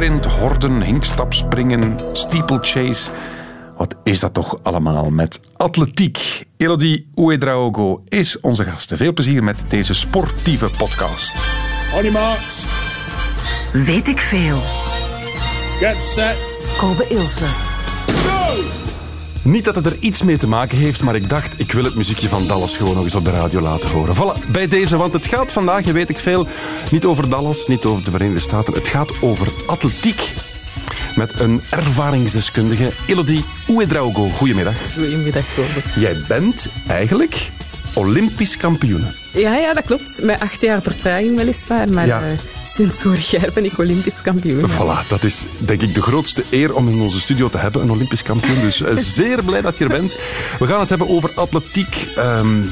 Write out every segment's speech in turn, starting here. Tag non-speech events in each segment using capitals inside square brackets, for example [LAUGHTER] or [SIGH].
sprint, horden, hinkstapspringen, steeplechase. Wat is dat toch allemaal met atletiek? Elodie Uedraogo is onze gast. Veel plezier met deze sportieve podcast. Animax. Weet ik veel. Get set. Kobe Ilse. Go! Niet dat het er iets mee te maken heeft, maar ik dacht, ik wil het muziekje van Dallas gewoon nog eens op de radio laten horen. Voilà, bij deze, want het gaat vandaag, je weet ik veel, niet over Dallas, niet over de Verenigde Staten. Het gaat over atletiek. Met een ervaringsdeskundige, Elodie Uedraogo. Goedemiddag. Goedemiddag, Kobe. Jij bent eigenlijk Olympisch kampioen. Ja, ja, dat klopt. Met acht jaar vertraging weliswaar, maar Ja. eh, sinds vorig jaar ben ik Olympisch kampioen. Voilà, dat is denk ik de grootste eer om in onze studio te hebben, een Olympisch kampioen. Dus eh, [LAUGHS] zeer blij dat je er bent. We gaan het hebben over atletiek. Ehm,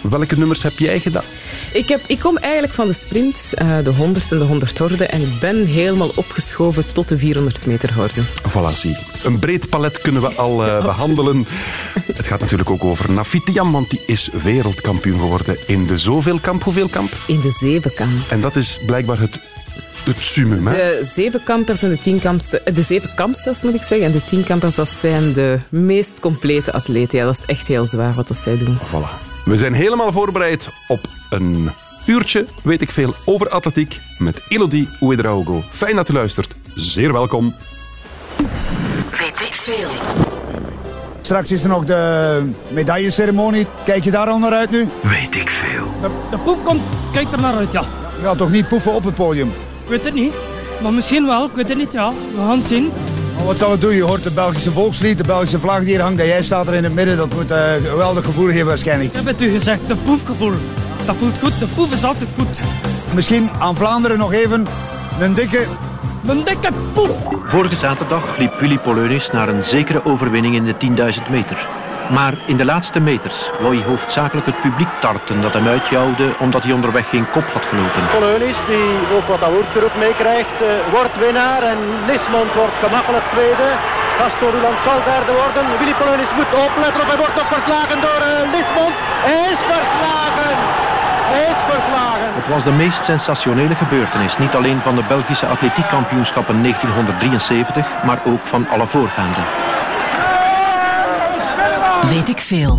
welke nummers heb jij gedaan? Ik, heb, ik kom eigenlijk van de sprint, eh, de 100 en de 100 horden, en ik ben helemaal opgeschoven tot de 400 meter horde. Voilà, zie. Een breed palet kunnen we al eh, behandelen. Het gaat natuurlijk ook over Nafitiam, want die is wereldkampioen geworden in de zoveelkamp. Hoeveel kamp? In de zevenkamp. En dat is blijkbaar het, het summum, hè? De zevenkampers en de tienkampers, de zevenkampsters moet ik zeggen, en de tienkampers, dat zijn de meest complete atleten. Ja, dat is echt heel zwaar wat dat zij doen. Voilà. We zijn helemaal voorbereid op een uurtje, weet ik veel, over atletiek met Elodie Uedraogo. Fijn dat u luistert. Zeer welkom. Weet ik veel. Straks is er nog de medailleceremonie. Kijk je daar al naar uit nu? Weet ik veel. De, de poef komt, kijk er naar uit, ja. Gaat toch niet poefen op het podium? Ik weet het niet. Maar misschien wel, ik weet het niet, ja. We gaan het zien. Maar wat zal het doen? Je hoort het Belgische volkslied, de Belgische vlag die hier hangt en jij staat er in het midden. Dat moet eh, een geweldig gevoel geven waarschijnlijk. Ik heb het u gezegd, de poefgevoel. Dat voelt goed, de poef is altijd goed. Misschien aan Vlaanderen nog even een dikke... Een dikke poef. Vorige zaterdag liep Willy Poleunis naar een zekere overwinning in de 10.000 meter. Maar in de laatste meters wou hij hoofdzakelijk het publiek tarten dat hem uitjouwde omdat hij onderweg geen kop had gelopen. Poleunis, die ook wat awoordgeroep meekrijgt, eh, wordt winnaar en Lismond wordt gemakkelijk tweede. Gaston Ruland zal derde worden. Willy Poleunis moet opletten of hij wordt nog verslagen door eh, Lismond. Hij is verslagen! Hij is verslagen! Het was de meest sensationele gebeurtenis, niet alleen van de Belgische atletiekkampioenschappen 1973, maar ook van alle voorgaande. Weet ik veel.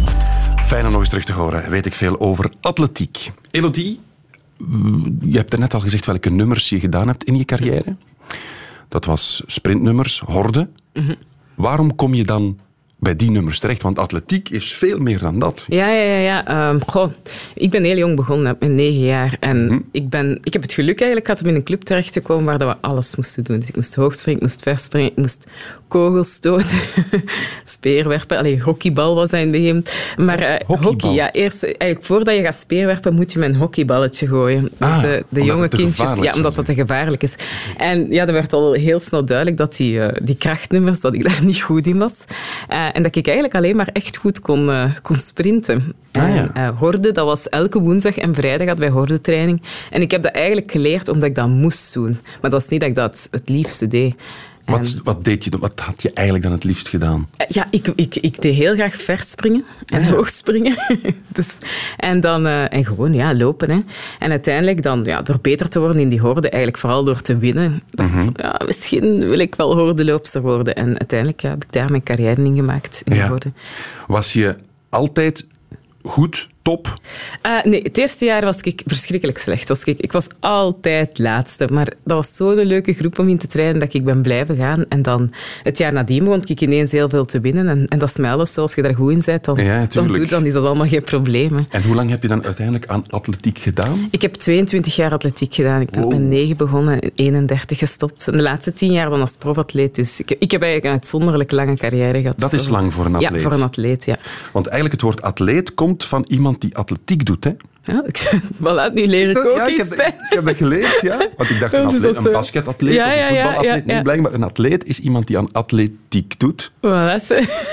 Fijn om nog eens terug te horen. Weet ik veel over atletiek. Elodie, mm, je hebt er net al gezegd welke nummers je gedaan hebt in je carrière. Dat was sprintnummers, horde. Waarom kom je dan bij die nummers terecht? Want atletiek is veel meer dan dat. Ja, ja, ja. ja. Ehm, goh, ik ben heel jong begonnen, met negen jaar. En ik, ben, ik heb het geluk eigenlijk gehad om in een club terecht te komen waar dat we alles moesten doen. Dus ik moest hoogspringen, ik moest verspringen, ik moest kogels stoten, [LAUGHS] speerwerpen. Allee, hockeybal was dat in het begin. Maar eh, Hockeybal? hockey, ja. Eerst, eigenlijk voordat je gaat speerwerpen, moet je met een hockeyballetje gooien. Ah, eh, de jonge kindjes, ja, omdat dat te gevaarlijk is. En ja, er werd al heel snel duidelijk dat die, eh, die krachtnummers, dat ik daar [LAUGHS] niet goed in was. Eh, en dat ik eigenlijk alleen maar echt goed kon, eh, kon sprinten. Ah, ja. En, eh, horde, dat was elke woensdag en vrijdag hadden wij hordetraining. En ik heb dat eigenlijk geleerd omdat ik dat moest doen. Maar dat was niet dat ik dat het liefste deed. Wat, wat, deed je, wat had je eigenlijk dan het liefst gedaan? eh, Ja, ik, ik, ik deed heel graag verspringen en hoogspringen. [LAUGHS] dus, en, dan, eh, en gewoon ja, lopen. Hè. En uiteindelijk dan, ja, door beter te worden in die horde, eigenlijk vooral door te winnen, dacht ik van, ja, misschien wil ik wel hordeloopster worden. En uiteindelijk ja, heb ik daar mijn carrière in gemaakt, in Ja. Was je altijd goed, top? Eh, nee, het eerste jaar was ik verschrikkelijk slecht. Was ik, ik was altijd laatste. Maar dat was zo'n leuke groep om in te trainen dat ik ben blijven gaan. En dan het jaar nadien begon ik ineens heel veel te winnen. En, en dat is mij alles, zoals je daar goed in bent, dan, Ja, dan, doe, dan is dat allemaal geen probleem. hè. En hoe lang heb je dan uiteindelijk aan atletiek gedaan? Ik heb 22 jaar atletiek gedaan. Ik ben Wow. met 9 begonnen en 31 gestopt. En de laatste 10 jaar dan als profatleet. Dus ik, ik heb eigenlijk een uitzonderlijk lange carrière gehad. Dat is lang voor een atleet. Ja, voor een atleet, ja. Want eigenlijk het woord atleet komt van iemand die atletiek doet. Hè? Ja ik, voilà, nu leer ik ook ja, ik heb, bij. ik heb dat geleerd, ja. Want ik dacht een, atleet, een basketatleet Ja, of een voetbalatleet. Nee, blijkbaar een atleet is iemand die aan atletiek doet.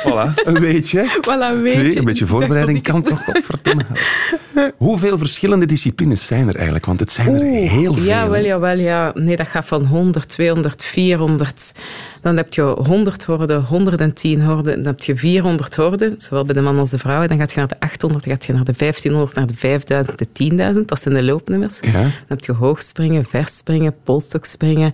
Voilà, [LAUGHS] een beetje. Voilà, een beetje Ik dacht voorbereiding kan toch wat verdomme helpen. [LAUGHS] Hoeveel verschillende disciplines zijn er eigenlijk? Want het zijn er heel veel. Ja, wel, ja, wel, ja. Nee, dat gaat van 100, 200, 400. Dan heb je 100 horden, 110 horden. Dan heb je 400 horden, zowel bij de mannen als de vrouwen. Dan gaat je naar de 800, dan gaat je naar de 1500, naar de 5000, 5000 en 10.000. Dat zijn de loopnummers. Ja. Dan heb je hoogspringen, verspringen, polstokspringen,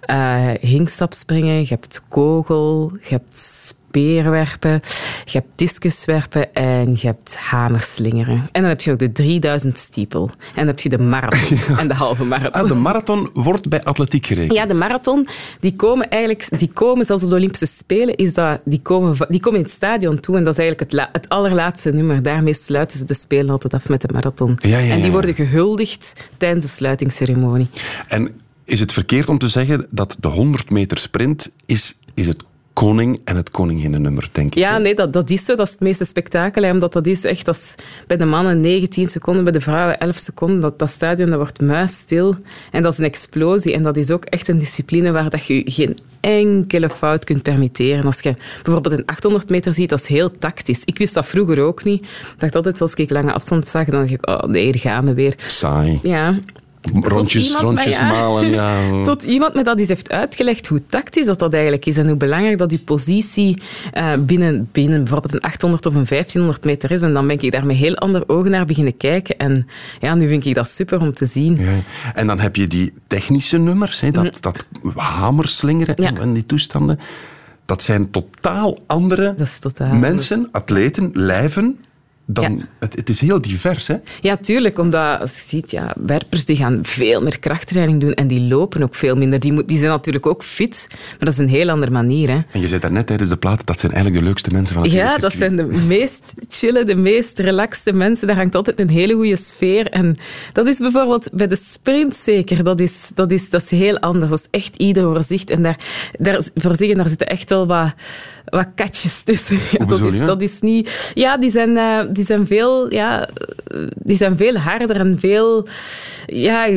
eh hinkstapspringen, je hebt kogel, je hebt speerwerpen, je hebt discuswerpen en je hebt hamerslingeren. En dan heb je nog de 3000 stiepel. En dan heb je de marathon [LAUGHS] en de halve marathon. Ah, de marathon wordt bij atletiek gerekend. Ja, de marathon, die komen eigenlijk, die komen zelfs op de Olympische Spelen, is dat, die, komen, die komen in het stadion toe en dat is eigenlijk het, la- het allerlaatste nummer. Daarmee sluiten ze de Spelen altijd af met de marathon. Ja, ja, En die worden gehuldigd tijdens de sluitingsceremonie. En is het verkeerd om te zeggen dat de 100 meter sprint is, is het koning en het koninginnennummer, denk ik? Ja, nee, dat, dat is zo. Dat is het meeste spektakel. hè, Omdat dat is echt, dat is bij de mannen 19 seconden, bij de vrouwen 11 seconden. Dat, dat stadion dat wordt muisstil. En dat is een explosie. En dat is ook echt een discipline waar dat je geen enkele fout kunt permitteren. Als je bijvoorbeeld een 800 meter ziet, dat is heel tactisch. Ik wist dat vroeger ook niet. Ik dacht altijd, zoals ik lange afstand zag, dan dacht ik, oh nee, hier gaan we weer. Saai. Ja, Rondjes, rondjes ja. malen, ja. [LAUGHS] tot iemand me dat eens heeft uitgelegd hoe tactisch dat, dat eigenlijk is en hoe belangrijk dat je positie eh, binnen, binnen bijvoorbeeld een 800 of een 1500 meter is. En dan ben ik daar met heel andere ogen naar beginnen kijken. En ja, nu vind ik dat super om te zien. Ja. En dan heb je die technische nummers, hè, dat, dat hamerslingeren en- die toestanden. Dat zijn totaal andere totaal mensen, atleten, lijven. Dan, Ja. het, het is heel divers, hè? Ja, tuurlijk. Omdat als je ziet, ja, werpers die gaan veel meer krachttraining doen en die lopen ook veel minder. Die, moet, die zijn natuurlijk ook fit, maar dat is een heel andere manier. Hè. En je zei daarnet tijdens de plaat, dat zijn eigenlijk de leukste mensen van het Ja, dat zijn de meest chille, de meest relaxte mensen. Daar hangt altijd een hele goede sfeer. En dat is bijvoorbeeld bij de sprint zeker. Dat is, dat is, dat is heel anders. Dat is echt ieder voor zich. En daar, daar, voor zich, en daar zitten echt wel wat, wat katjes tussen. [LAUGHS] Ja, dat, is, je? dat is niet... Ja, die zijn, eh, die zijn, veel, ja, eh, die zijn veel harder en veel... Ja,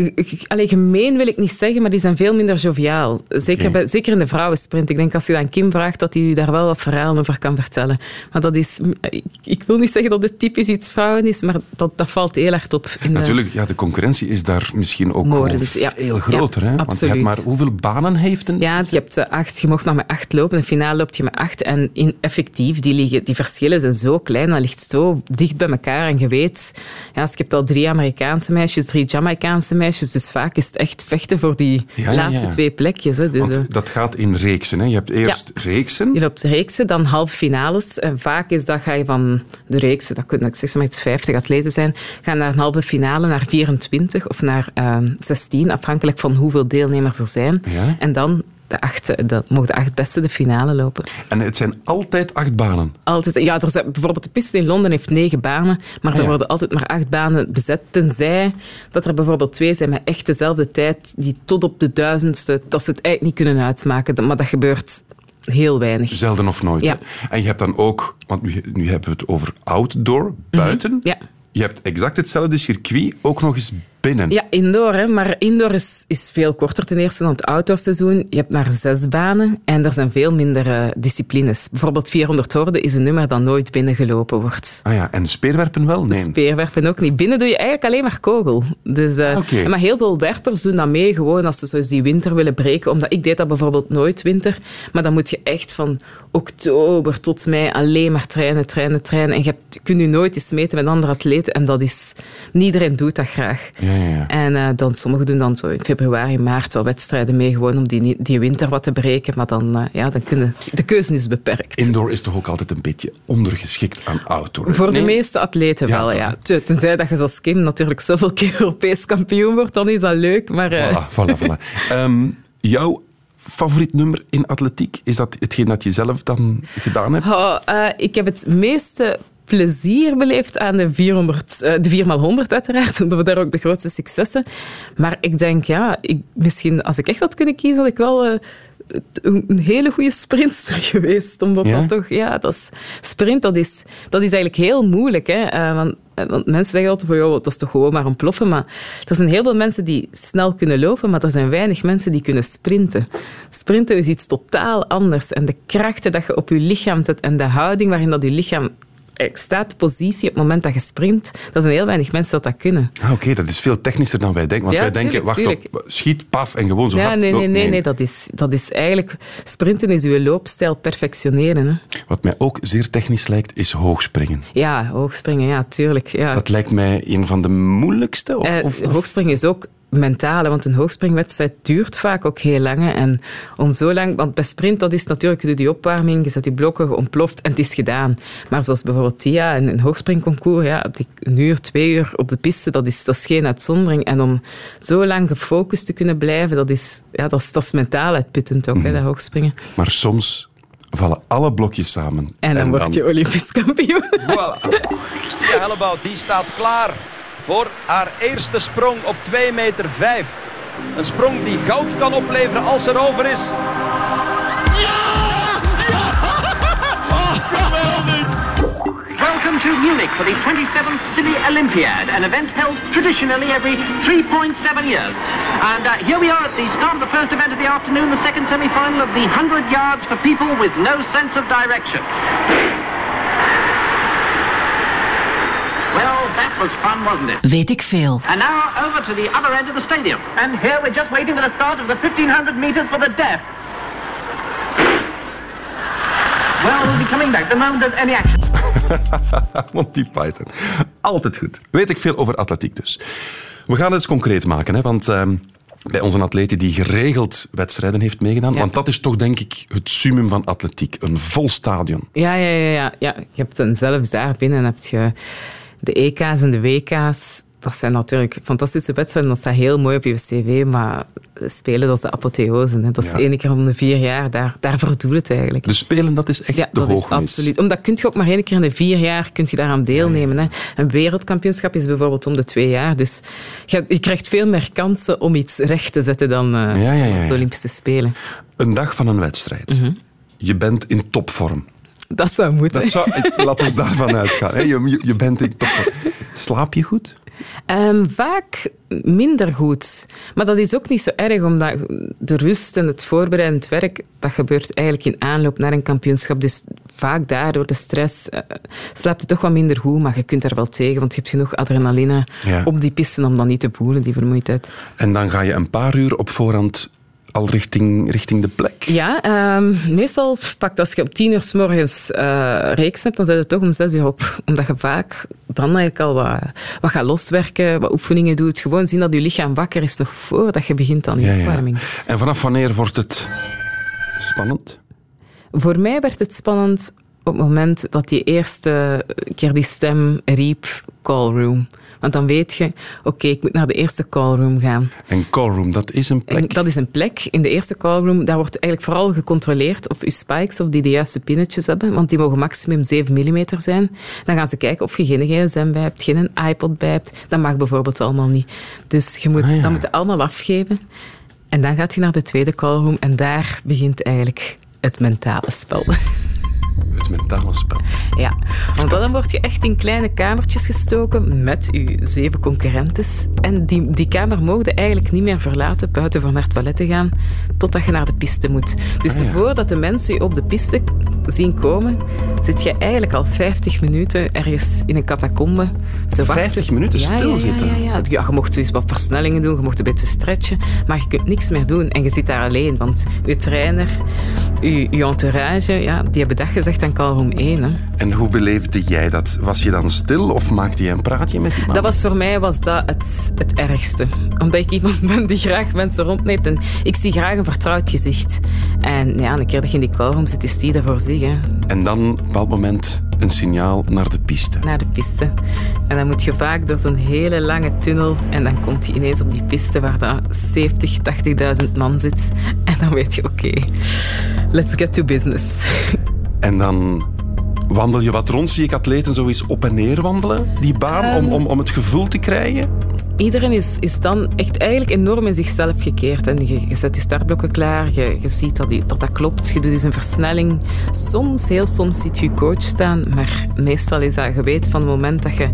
allee, gemeen wil ik niet zeggen, maar die zijn veel minder joviaal. Zeker, bij, zeker in de vrouwensprint. Ik denk als je aan Kim vraagt, dat hij u daar wel wat verhalen over kan vertellen. Maar dat is... Ik, ik wil niet zeggen dat het typisch iets vrouwen is, maar dat, dat valt heel hard op. In de- Natuurlijk, ja, de concurrentie is daar misschien ook gewoon dus ja. veel groter. Ja, hè? Want je hebt maar hoeveel banen heeft een... Ja, je hebt eh, acht, je mocht nog met acht lopen. In de finale loopt je met acht. En in, effectief, die, liggen, die verschillen zijn zo klein. Dat ligt zo dicht bij elkaar. En je weet, ja, als je hebt al drie Amerikaanse meisjes, drie Jamaicaanse meisjes. Dus vaak is het echt vechten voor die Ja, laatste ja. twee plekjes. Hè. Dus, eh, Want dat gaat in reeksen. Hè? Je hebt eerst reeksen. Je loopt reeksen, dan halve finales. En vaak is dat ga je van de reeksen, dat kunnen ik zeg maar iets 50 atleten zijn, gaan naar een halve finale, naar 24 of naar ehm 16, afhankelijk van hoeveel deelnemers er zijn. En dan de acht, eh, dat mogen de acht beste de finale lopen. En het zijn altijd acht banen. Altijd, ja, er zijn, bijvoorbeeld de piste in Londen heeft negen banen, maar er ja. worden altijd maar acht banen bezet, tenzij dat er bijvoorbeeld twee zijn met echt dezelfde tijd, die tot op de duizendste, dat ze het eigenlijk niet kunnen uitmaken. Maar dat gebeurt heel weinig. Zelden of nooit. Ja. En je hebt dan ook, want nu, nu hebben we het over outdoor, buiten. Mhm. Ja. Je hebt exact hetzelfde circuit, ook nog eens binnen. Ja, indoor. Hè. Maar indoor is, is veel korter ten eerste dan het outdoorseizoen. Je hebt maar zes banen en er zijn veel minder eh, disciplines. Bijvoorbeeld 400 horden is een nummer dat nooit binnengelopen wordt. Ah ja, en speerwerpen wel? Nee. Speerwerpen ook niet. Binnen doe je eigenlijk alleen maar kogel. Dus, en Maar heel veel werpers doen dat mee gewoon als ze zoals die winter willen breken. Omdat ik deed dat bijvoorbeeld nooit winter. Maar dan moet je echt van oktober tot mei alleen maar trainen, trainen, trainen. En je hebt, kunt je nooit eens meten met andere atleten. En dat is... Niet iedereen doet dat graag. Ja, ja. En eh, dan, sommigen doen dan zo in februari, maart wel wedstrijden mee, gewoon om die, die winter wat te breken. Maar dan, eh, ja, dan kunnen... De keuze is beperkt. Indoor is toch ook altijd een beetje ondergeschikt aan outdoor? Voor de meeste atleten Ja, wel, ja. Te- Tenzij dat je zoals Kim natuurlijk zoveel keer [LAUGHS] Europees kampioen wordt, dan is dat leuk. Maar eh, Voilà, voilà, voilà. [LAUGHS] Ehm, jouw favoriet nummer in atletiek, is dat hetgeen dat je zelf dan gedaan hebt? oh, ik heb het meeste plezier beleefd aan de 400, eh, de 4x100 uiteraard, [LAUGHS] omdat we daar ook de grootste successen. Maar ik denk, ja, ik, misschien als ik echt had kunnen kiezen, had ik wel eh, een hele goede sprintster [LAUGHS] geweest. Omdat Ja? dat toch, ja, dat is, sprint, dat is, dat is eigenlijk heel moeilijk. Hè? Want, eh, want mensen zeggen altijd van, joh, dat is toch gewoon maar een ploffen. Maar er zijn heel veel mensen die snel kunnen lopen, maar er zijn weinig mensen die kunnen sprinten. Sprinten is iets totaal anders. En de krachten dat je op je lichaam zet en de houding waarin dat je lichaam eigenlijk staat positie op het moment dat je sprint. Dat zijn heel weinig mensen dat dat kunnen. Ah, Oké, dat is veel technischer dan wij denken. Want Ja, wij denken, wacht tuurlijk. op, schiet, paf en gewoon zo Ja, hard. nee, Oh, nee, nee, nee. Dat, is, dat is eigenlijk... Sprinten is je loopstijl perfectioneren. Hè. Wat mij ook zeer technisch lijkt, is hoogspringen. Ja, hoogspringen, ja, tuurlijk. Ja. Dat lijkt mij een van de moeilijkste. Of, Eh, of- hoogspringen is ook mentale, want een hoogspringwedstrijd duurt vaak ook heel lang. hè. En om zo lang, want bij sprint, dat is natuurlijk, je doet die opwarming, je zet die blokken, je ontploft en het is gedaan. Maar zoals bijvoorbeeld Tia, een, een hoogspringconcours, ja, die- een uur, twee uur op de piste, dat is, dat is geen uitzondering. En om zo lang gefocust te kunnen blijven, dat is, ja, dat is, dat is mentaal uitputtend ook, hè, dat hoogspringen. Maar soms vallen alle blokjes samen. En dan word je Olympisch kampioen. Voilà. Hellebout die staat klaar voor haar eerste sprong op 2 meter 5. Een sprong die goud kan opleveren als er over is. Welcome to Munich for the 27th Silly Olympiad, an event held traditionally every 3.7 years. And uh, here we are at the start of the first event of the afternoon, the second semi-final of the 100 yards for people with no sense of direction. That was fun, wasn't it? Weet ik veel. And now over to the other end of the stadium. And here we're just waiting for the start of the 1500 meters for the deaf. Well, we'll be coming back the moment there's any action. [LAUGHS] Monty Python. Altijd goed. Weet ik veel over atletiek dus. We gaan het eens concreet maken, hè, want ehm, bij onze atleten die geregeld wedstrijden heeft meegedaan, Ja. want dat is toch denk ik het summum van atletiek. Een vol stadion. Ja, ja, ja, ja. ja. Je hebt dan zelfs daar binnen heb je de EK's en de WK's. Dat zijn natuurlijk fantastische wedstrijden. Dat staat heel mooi op je cv, maar spelen dat is de apotheose. Hè. Dat is Ja. één keer om de vier jaar. Daar, daar verdoelt het eigenlijk. De Spelen, dat is echt Ja, de dat is absoluut. Omdat kun je ook maar één keer in de vier jaar kunt je daaraan deelnemen. Hè. Een wereldkampioenschap is bijvoorbeeld om de twee jaar. Dus je, je krijgt veel meer kansen om iets recht te zetten dan ja. de Olympische Spelen. Een dag van een wedstrijd. Mhm. Je bent in topvorm. Dat zou moeten. Dat zou, laat ons daarvan [LAUGHS] uitgaan. Hè. Je, je, bent in topvorm. Slaap je goed? Ehm, vaak minder goed. Maar dat is ook niet zo erg, omdat de rust en het voorbereidend werk, dat gebeurt eigenlijk in aanloop naar een kampioenschap. Dus vaak daardoor de stress eh, slaapt je toch wat minder goed, maar je kunt er wel tegen, want je hebt genoeg adrenaline Ja. op die pisten om dat niet te voelen, die vermoeidheid. En dan ga je een paar uur op voorhand al richting, richting de plek. Ja, ehm, meestal pakt als je op tien uur s morgens eh reeks hebt, dan zit je toch om zes uur op. Omdat je vaak dan eigenlijk al wat, wat gaat loswerken, wat oefeningen doet. Gewoon zien dat je lichaam wakker is nog voordat je begint aan je Ja, ja. opwarming. En vanaf wanneer wordt het spannend? Voor mij werd het spannend op het moment dat die eerste keer die stem riep, callroom. Want dan weet je, oké, ik moet naar de eerste callroom gaan. En callroom, dat is een plek. En dat is een plek in de eerste callroom. Daar wordt eigenlijk vooral gecontroleerd of je spikes of die de juiste pinnetjes hebben, want die mogen maximum 7 mm zijn. Dan gaan ze kijken of je geen gsm bij hebt, geen iPod bij hebt. Dat mag bijvoorbeeld allemaal niet. Dus je moet, Ah, ja. dat moet je allemaal afgeven. En dan gaat je naar de tweede callroom en daar begint eigenlijk het mentale spel. [LAUGHS] Het mentale spel. Ja, want dan word je echt in kleine kamertjes gestoken met je zeven concurrentes. En die, die kamer mogen eigenlijk niet meer verlaten buiten voor naar het toilet te gaan, totdat je naar de piste moet. Dus Ah, ja. voordat de mensen je op de piste zien komen, zit je eigenlijk al 50 minuten ergens in een catacombe te wachten. 50 minuten Ja, ja, stilzitten? Ja, ja, ja. ja, je mocht dus wat versnellingen doen, je mocht een beetje stretchen, maar je kunt niks meer doen en je zit daar alleen, want je trainer, je, je entourage, ja, die hebben dat gezegd aan Callroom 1. Hè. En hoe beleefde jij dat? Was je dan stil of maakte je een praatje met die man? Dat was voor mij was dat het, het ergste. Omdat ik iemand [LAUGHS] ben die graag mensen rondneemt. En ik zie graag een vertrouwd gezicht. En ja, een keer dat je in die callroom zit, is die er voor zich. Hè, En dan, op een bepaald moment, een signaal naar de piste. naar de piste. En dan moet je vaak door zo'n hele lange tunnel. En dan komt hij ineens op die piste waar dat 70, 80.000 man zit. En dan weet je, oké, let's get to business. En dan wandel je wat rond, zie ik atleten zo eens op en neer wandelen, die baan, om, om, om het gevoel te krijgen. Iedereen is, is dan echt eigenlijk enorm in zichzelf gekeerd. En je, je zet je startblokken klaar, je, je ziet dat, die, dat dat klopt, je doet eens een versnelling. Soms, heel soms, ziet je coach staan, maar meestal is dat, je weet van het moment dat je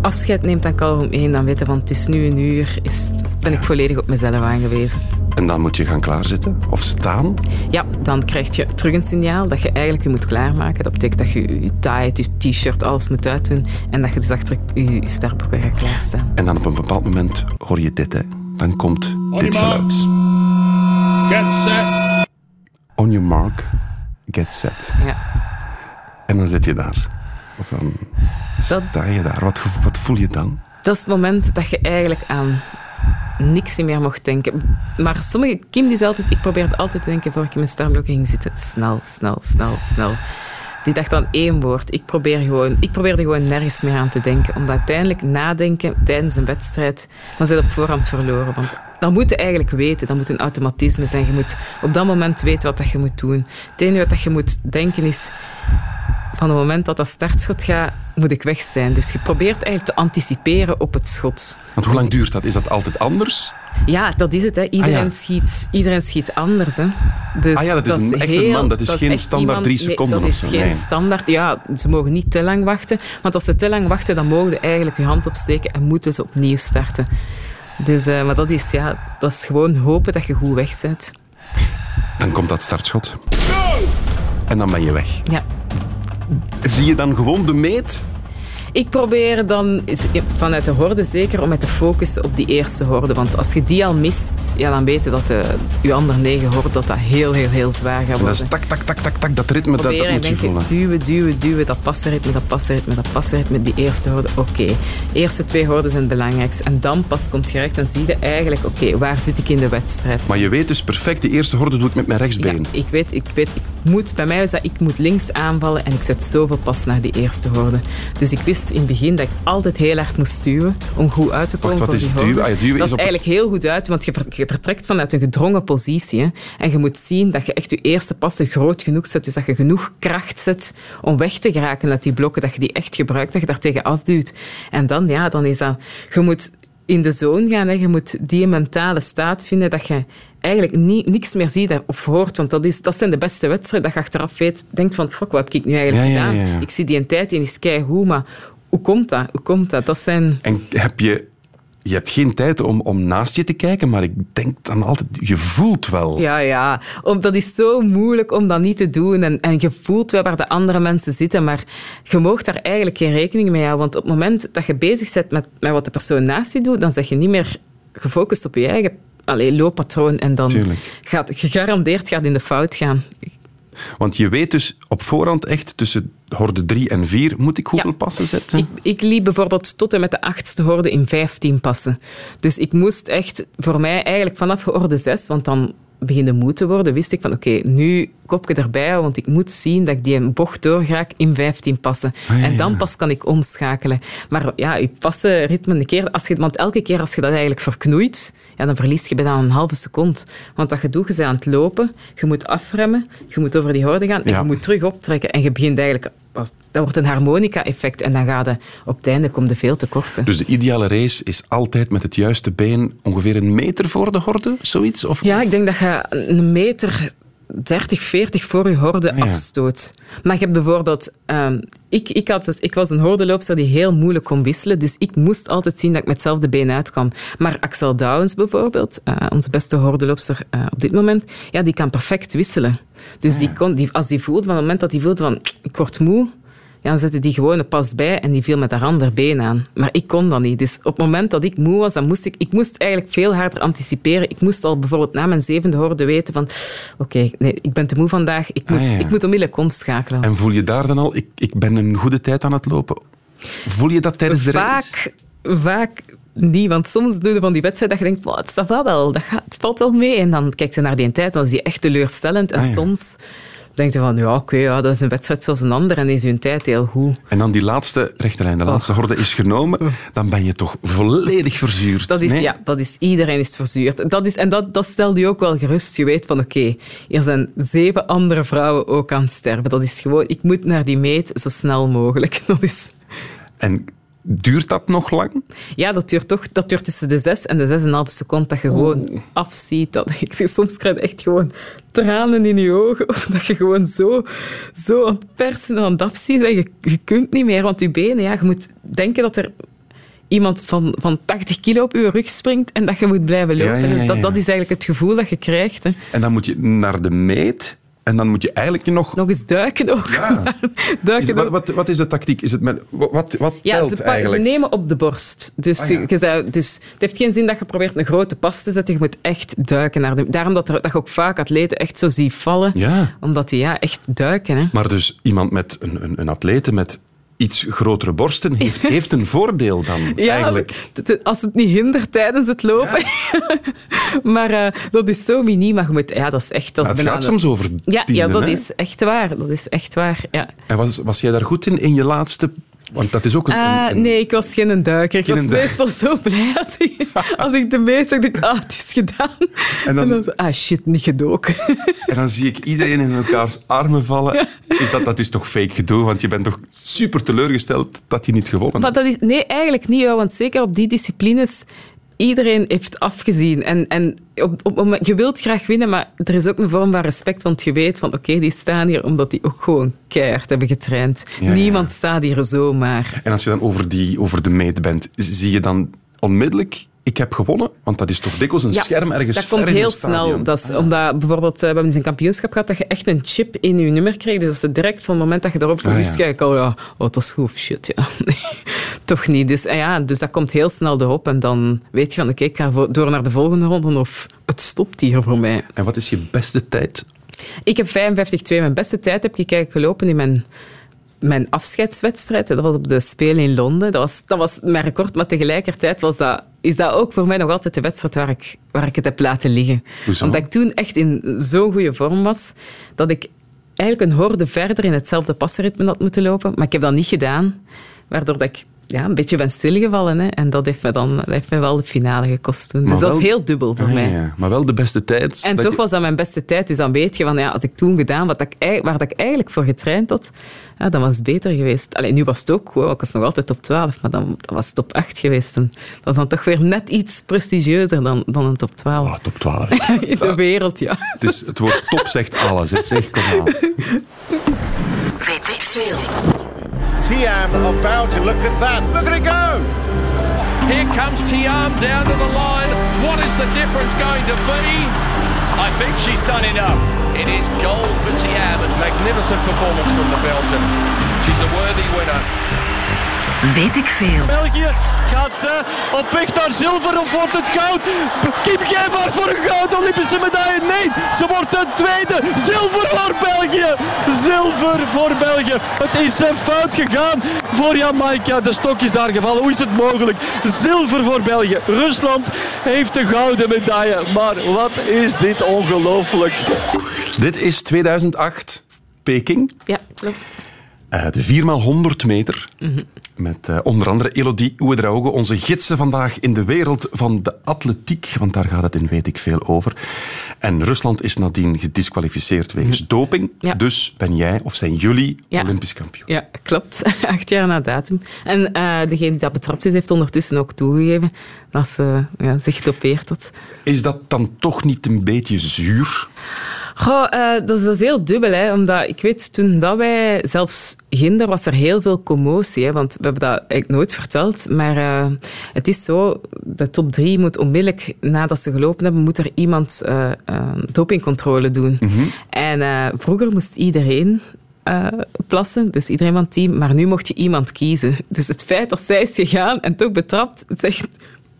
afscheid neemt dan kalm 1, dan weten van het is nu een uur, is, ben ik volledig op mezelf aangewezen. En dan moet je gaan klaarzitten of staan. Ja, dan krijg je terug een signaal dat je eigenlijk je moet klaarmaken. Dat betekent dat je je je t-shirt, alles moet uitdoen en dat je dus achter je, startboeken gaat klaarstaan. En dan op een bepaald moment hoor je dit, hè. Dan komt dit your geluid. Get set. On your mark, get set. Ja. En dan zit je daar. Of dan sta je daar. Wat, wat voel je dan? Dat is het moment dat je eigenlijk aan niks niet meer mocht denken. Maar sommige... Kim die zei altijd... Ik probeerde altijd te denken voor ik in mijn startblokken ging zitten. Snel, snel, snel, snel. Die dacht aan één woord. Ik, probeer gewoon, ik probeerde gewoon nergens meer aan te denken. Omdat uiteindelijk nadenken tijdens een wedstrijd... Dan je op voorhand verloren. Want dan moet je eigenlijk weten. Dat moet een automatisme zijn. Je moet op dat moment weten wat dat je moet doen. Het enige wat dat je moet denken is van het moment dat dat startschot gaat, moet ik weg zijn. Dus je probeert eigenlijk te anticiperen op het schot. Want hoe lang duurt dat? Is dat altijd anders? Ja, dat is het. Hè. Iedereen, Ah, ja. schiet, iedereen schiet anders. Hè. Dus Ah ja, dat is een echte heel- man. Dat is geen standaard iemand- drie nee, seconden dat of is geen nee. standaard. Ja, ze mogen niet te lang wachten. Want als ze te lang wachten, dan mogen ze eigenlijk je hand opsteken en moeten ze opnieuw starten. Dus, eh, maar dat is, ja, dat is gewoon hopen dat je goed weg bent. Dan komt dat startschot. En dan ben je weg. Ja. Zie je dan gewoon de meet? Ik probeer dan vanuit de horde zeker om met te focussen op die eerste horde. Want als je die al mist, ja, dan weet je dat de, je andere negen horde dat dat heel, heel, heel zwaar gaat En dat worden. is tak, tak, tak, tak, tak. Dat ritme, dat, dat moet je voelen. duwen, duwen, duwen, dat passenritme, dat passenritme, dat passenritme, die eerste horde, oké. Eerste twee horden zijn het belangrijkste. En dan pas komt je recht en zie je eigenlijk, oké, waar zit ik in de wedstrijd? Maar je weet dus perfect, de eerste horde doe ik met mijn rechtsbeen. Ik weet, ik weet, ik moet, bij mij is dat, ik moet links aanvallen en ik zet zoveel pas naar die eerste horde. Dus ik wist in het begin dat ik altijd heel hard moest stuwen om goed uit te komen Wacht, wat is duwen? Ah duwen dat is eigenlijk heel goed uit, want je, ver- je vertrekt vanuit een gedrongen positie. Hè, en je moet zien dat je echt je eerste passen groot genoeg zet, dus dat je genoeg kracht zet om weg te geraken uit die blokken, dat je die echt gebruikt, dat je daar tegen afduwt. En dan, ja, dan is dat... Je moet in de zone gaan. Hè. Je moet die mentale staat vinden dat je eigenlijk ni niks meer ziet of hoort. Want dat, is, dat zijn de beste wedstrijden. Dat je achteraf weet, denkt van, fuck, wat heb ik nu eigenlijk Ja, gedaan? ja, ja. Ik zie die een tijd en is keigoed, maar hoe komt dat? Hoe komt dat? Dat zijn... En heb je... Je hebt geen tijd om, om naast je te kijken, maar ik denk dan altijd, je voelt wel. Ja, ja. Om, dat is zo moeilijk om dat niet te doen. En, en je voelt wel waar de andere mensen zitten, maar je mag daar eigenlijk geen rekening mee houden. Want op het moment dat je bezig bent met, met wat de persoon naast je doet, dan zeg je niet meer gefocust op je eigen allee, looppatroon. En dan Tuurlijk. gaat gegarandeerd gaat in de fout gaan. Want je weet dus op voorhand echt tussen horde 3 en 4 moet ik hoeveel Ja. passen zetten? Ik, ik liep bijvoorbeeld tot en met de achtste horde in 15 passen. Dus ik moest echt voor mij eigenlijk vanaf horde 6, want dan beginde moe te worden, wist ik van oké, nu kopje erbij want ik moet zien dat ik die een bocht doorraak in 15 passen. Ah, ja, en dan pas kan ik omschakelen. Maar ja, je passenritme een keer, als je, want elke keer als je dat eigenlijk verknoeit, ja, dan verlies je bijna een halve seconde. Want wat je doet, je bent aan het lopen, je moet afremmen, je moet over die horde gaan en Ja. je moet terug optrekken. En je begint eigenlijk, dat wordt een harmonica-effect en dan gaat je, op het einde komt veel te korten. Dus de ideale race is altijd met het juiste been ongeveer een meter voor de horde, zoiets? Of, Ja, ik denk dat je een meter 30, 40 voor je horde Ah, ja. afstoot. Maar je hebt bijvoorbeeld... ehm, ik, ik, had, dus- ik was een hordeloopster die heel moeilijk kon wisselen, dus ik moest altijd zien dat ik met hetzelfde been uitkwam. Maar Axel Douwens bijvoorbeeld, eh, onze beste hordeloopster eh, op dit moment, ja, die kan perfect wisselen. Dus die kon, die, als die voelde, van het moment dat hij voelde van ik word moe, ja, dan zette die gewoon een pas bij en die viel met haar ander been aan. Maar ik kon dat niet. Dus op het moment dat ik moe was, dan moest ik, ik moest eigenlijk veel harder anticiperen. Ik moest al bijvoorbeeld na mijn zevende horde weten van oké, nee, ik ben te moe vandaag. Ik moet, Ah, ja. ik moet onmiddellijk omschakelen. En voel je daar dan al, ik, ik ben een goede tijd aan het lopen? Voel je dat tijdens de race? vaak, vaak niet, want soms doe je van die wedstrijd dat je denkt, "Wow, het wel dat gaat, het valt wel mee. En dan kijk je naar die tijd, dan is die echt teleurstellend. En Ah, ja. soms denk je van, ja, oké, ja, dat is een wedstrijd zoals een ander en is je tijd heel goed. En dan die laatste rechte lijn, de laatste horde is genomen, dan ben je toch volledig verzuurd. Oh. Dat is, Nee? ja, dat is, iedereen is verzuurd. Dat is, en dat, dat stelde je ook wel gerust. Je weet van, oké, hier zijn zeven andere vrouwen ook aan het sterven. Dat is gewoon, ik moet naar die meet zo snel mogelijk. [LAUGHS] Dat is, En duurt dat nog lang? ja, dat duurt toch dat duurt tussen de zes en de zes en een halve seconde dat je gewoon afziet. Dat, ik, [LAUGHS] soms krijg je echt gewoon tranen in je ogen. [LAUGHS] Of dat je gewoon zo, zo aan het persen en aan het afzien bent. Je, je kunt niet meer, want je benen, ja, je moet denken dat er iemand van, van 80 kilo op je rug springt en dat je moet blijven lopen. ja, ja, ja. Dat, dat is eigenlijk het gevoel dat je krijgt. Hè. En dan moet je naar de meet en dan moet je eigenlijk nog... Nog eens duiken ook. Ja. [LAUGHS] duiken Is, wat, wat, wat is de tactiek? Is het met, wat, wat Ja, telt ze, eigenlijk? ze nemen op de borst. Dus, Ah, ja. je, je zei- dus het heeft geen zin dat je probeert een grote pas te zetten. Je moet echt duiken. Naar de, daarom dat, er, dat je ook vaak atleten echt zo ziet vallen. Ja. Omdat die ja, echt duiken. Hè. Maar dus iemand met een, een, een atlete met iets grotere borsten heeft, heeft een voordeel dan Ja, eigenlijk. als het niet hindert tijdens het lopen. [LAUGHS] maar eh, dat is zo mini. Maar je moet, ja, dat is echt... Dat is het gaat soms over Ja, ja dat hè? is echt waar. Dat is echt waar, ja. En was, was jij daar goed in, in je laatste... Want dat is ook een... een- Ah, een- nee, ik was geen duiker. Ik Geen was meestal zo blij als ik, [LAUGHS] als ik de meeste dacht, ik, ah, het is gedaan. En dan- zo, ah, shit, niet gedoken. En dan zie ik iedereen in elkaars armen vallen. Is dat, dat is toch fake gedoe? Want je bent toch super teleurgesteld dat je niet gewonnen Maar hebt. dat is, nee, eigenlijk niet, want zeker op die disciplines, iedereen heeft afgezien. En, en op, op, op- je wilt graag winnen, maar er is ook een vorm van respect, want je weet van, oké, die staan hier omdat die ook gewoon keihard hebben getraind. Ja, ja. Niemand staat hier zomaar. En als je dan over, die, over de meet bent, zie je dan onmiddellijk... Ik heb gewonnen, want dat is toch dikwijls een Ja, scherm ergens Dat komt heel snel. Dat is Ah. omdat bijvoorbeeld, eh, we hebben eens een kampioenschap gehad dat je echt een chip in je nummer kreeg. Dus als direct van het moment dat je erop kwam, Ah, wist ja. al, ja, oh, dat is goed shit. Ja. Nee, [LAUGHS] toch niet. Dus, eh, ja, dus dat komt heel snel erop. En dan weet je van, oké, ik ga door naar de volgende ronde of het stopt hier voor mij. En wat is je beste tijd? Ik heb 55-2. Mijn beste tijd heb ik eigenlijk gelopen in mijn, mijn afscheidswedstrijd. Dat was op de Spelen in Londen. Dat was, dat was mijn record, maar tegelijkertijd was dat, is dat ook voor mij nog altijd de wedstrijd waar ik, waar ik het heb laten liggen. Hoezo? Omdat ik toen echt in zo'n goede vorm was, dat ik eigenlijk een horde verder in hetzelfde passenritme had moeten lopen. Maar ik heb dat niet gedaan, waardoor dat ik ja, een beetje ben stilgevallen. Hè. En dat heeft, me dan, dat heeft me wel de finale gekost toen. Dus dat is heel dubbel voor Ah, mij. ja. Maar wel de beste tijd. En toch je- was dat mijn beste tijd. Dus dan weet je van, ja, had ik toen gedaan wat ik, waar dat ik eigenlijk voor getraind had, ja, dan was het beter geweest. Alleen nu was het ook gewoon, ik was nog altijd top 12, maar dan dat was top 8 geweest. En dat is dan toch weer net iets prestigieuzer dan, dan een top 12. Ah, top 12. [LAUGHS] In de wereld, ja. Dus het woord top zegt alles. hè. Zeg, kom aan. Weet ik veel. Tiam of Belgium. Look at that. Look at it go. Here comes Tiam down to the line. What is the difference going to be? I think she's done enough. It is gold for Tiam. Magnificent performance from the Belgian. She's a worthy winner. Weet ik veel. België gaat eh, op weg naar zilver of wordt het goud? Kim Gevaert voor een goud Olympische medaille. Nee, ze wordt een tweede. Zilver voor België. Zilver voor België. Het is een fout gegaan voor Jamaica. De stok is daar gevallen. Hoe is het mogelijk? Zilver voor België. Rusland heeft een gouden medaille. Maar wat is dit ongelooflijk. Dit is 2008, Peking. Ja, klopt. Eh, de 4x100 meter. Met eh, onder andere Elodie Ouedraogo, onze gidsen vandaag in de wereld van de atletiek. Want daar gaat het in weet ik veel over. En Rusland is nadien gedisqualificeerd wegens doping. Ja. Dus ben jij of zijn jullie Ja. Olympisch kampioen. Ja, klopt. [LAUGHS] Acht jaar na datum. En eh, degene die dat betrapt is, heeft ondertussen ook toegegeven dat ze ja, zich dopeerd had. Is dat dan toch niet een beetje zuur? Goh, eh, dat, is, dat is heel dubbel, hè, omdat ik weet, toen dat wij, zelfs ginder, was er heel veel commotie. Hè, want we hebben dat eigenlijk nooit verteld, maar eh, het is zo, de top drie moet onmiddellijk, nadat ze gelopen hebben, moet er iemand eh dopingcontrole doen. En eh, vroeger moest iedereen plassen, dus iedereen van het team, maar nu mocht je iemand kiezen. [LAUGHS] Dus het feit dat zij is gegaan en toch betrapt, zegt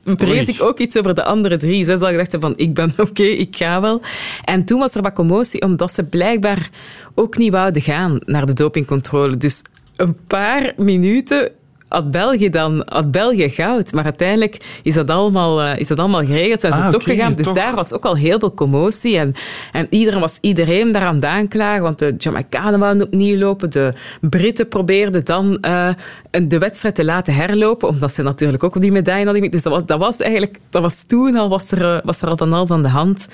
vrees ik ook iets over de andere drie. Zij zal gedacht van, ik ben [LAUGHS] oké, ik ga wel. En toen was er wat commotie, omdat ze blijkbaar ook niet wouden gaan naar de dopingcontrole. Dus een paar minuten had België dan had België goud. Maar uiteindelijk is dat allemaal, eh, is dat allemaal geregeld. Zijn ze Ah, toch oké, gegaan. Dus toch. daar was ook al heel veel commotie. En, en iedereen was iedereen daaraan aanklagen. Want de Jamaicanen wouden opnieuw lopen. De Britten probeerden dan eh, de wedstrijd te laten herlopen. Omdat ze natuurlijk ook die medaille hadden. Dus dat was, dat was eigenlijk... Dat was toen al, was er, eh, was er al van alles aan de hand.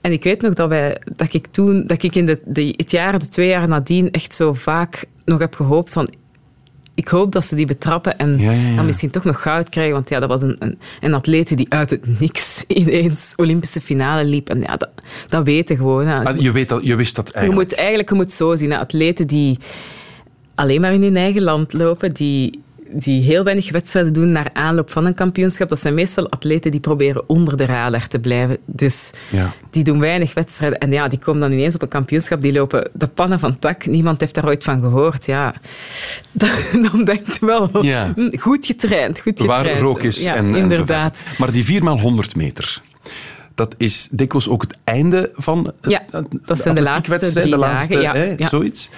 En ik weet nog dat, wij, dat ik toen... Dat ik in de, de, het jaar, de twee jaar nadien, echt zo vaak nog heb gehoopt van ik hoop dat ze die betrappen en Ja, ja, ja. dan misschien toch nog goud krijgen. Want ja, dat was een, een, een atlete die uit het niks [LAUGHS] ineens Olympische finale liep. En ja, dat, dat weten gewoon. Ah, je, weet dat, je wist dat Je eigenlijk. moet eigenlijk je moet het zo zien. Atleten die alleen maar in hun eigen land lopen, die, die heel weinig wedstrijden doen naar aanloop van een kampioenschap, dat zijn meestal atleten die proberen onder de radar te blijven. Dus Ja. die doen weinig wedstrijden. En ja, die komen dan ineens op een kampioenschap, die lopen de pannen van tak. Niemand heeft daar ooit van gehoord. Ja, [LAUGHS] dan, dan denkt je wel, Ja. hm, goed getraind, goed getraind. Waar rook is ja, en, inderdaad. Maar die 4x100 meter, dat is dikwijls ook het einde van het- Ja, dat zijn de laatste drie de laatste, dagen, ja, hè, ja. zoiets.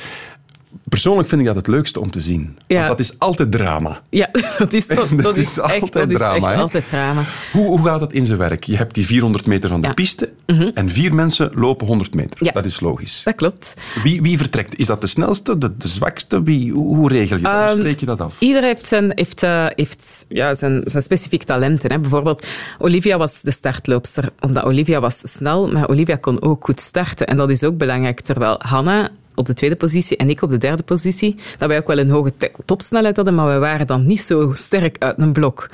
Persoonlijk vind ik dat het leukste om te zien. Ja. Want dat is altijd drama. Ja, [LAUGHS] dat is, [LAUGHS] dat, Dat dat is is, echt, altijd dat is drama, echt hè? altijd drama. Hoe, hoe gaat dat in zijn werk? Je hebt die 400 meter van de Ja. piste Mhm. en vier mensen lopen 100 meter. Ja. Dat is logisch. Dat klopt. Wie, wie vertrekt? Is dat de snelste, de, de zwakste? Wie, hoe, hoe regel je dat? Hoe Ehm, spreek je dat af? Ieder heeft zijn, heeft, eh, heeft, ja, zijn, zijn specifieke talenten. Hè. Bijvoorbeeld, Olivia was de startloopster, omdat Olivia was snel, maar Olivia kon ook goed starten. En dat is ook belangrijk. Terwijl Hanna op de tweede positie en ik op de derde positie, dat wij ook wel een hoge topsnelheid hadden, maar we waren dan niet zo sterk uit een blok.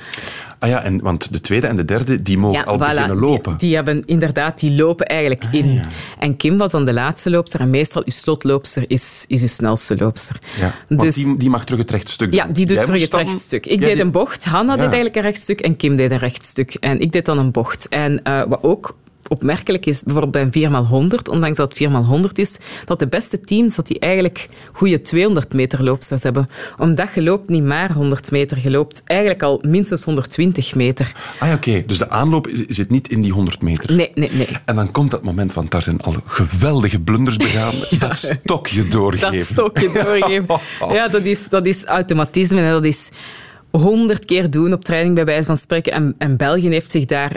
Ah ja, en, want de tweede en de derde die mogen al voilà, beginnen lopen. Die, die hebben inderdaad, die lopen eigenlijk Ah, in. En Kim was dan de laatste loopster en meestal uw slotloopster is, is uw snelste loopster. Ja, want Dus- die, die mag terug het rechtstuk Ja, doen. die doet Jij terug het dan- rechtstuk. Ik deed die- een bocht, Hanna Ja. deed eigenlijk een rechtstuk en Kim deed een rechtstuk. En ik deed dan een bocht. En eh, wat ook opmerkelijk is, bijvoorbeeld bij een 4x100, ondanks dat het 4x100 is, dat de beste teams dat die eigenlijk goede 200 meter loopsters hebben. Omdat je loopt niet maar 100 meter, je loopt eigenlijk al minstens 120 meter. Ah ja, oké. Dus de aanloop zit niet in die 100 meter. Nee, nee, nee. En dan komt dat moment, want daar zijn al geweldige blunders begaan. [LAUGHS] Dat stokje doorgeven. Dat stokje doorgeven. [LAUGHS] Ja, dat is, dat is automatisme en dat is honderd keer doen op training, bij wijze van spreken. En, en België heeft zich daar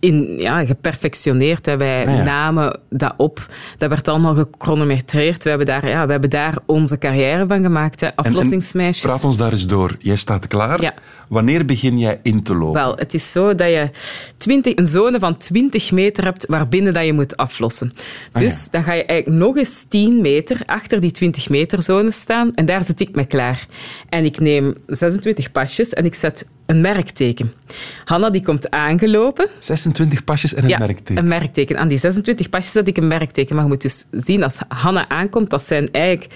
in, ja, geperfectioneerd. Hè. Wij Ah ja. namen dat op. Dat werd allemaal gechronometreerd. We hebben daar, ja, we hebben daar onze carrière van gemaakt. Hè. En- en Aflossingsmeisjes. Praat ons daar eens door. Jij staat klaar. Ja. Wanneer begin jij in te lopen? Wel, het is zo dat je 20, een zone van 20 meter hebt waarbinnen dat je moet aflossen. Ah, Dus dan ga je eigenlijk nog eens 10 meter achter die 20 meter zone staan en daar zit ik me klaar. En ik neem 26 pasjes en ik zet een merkteken. Hanna die komt aangelopen. 26 pasjes en een ja, merkteken. een merkteken. Aan die 26 pasjes zet ik een merkteken. Maar je moet dus zien, als Hanna aankomt, dat zijn eigenlijk...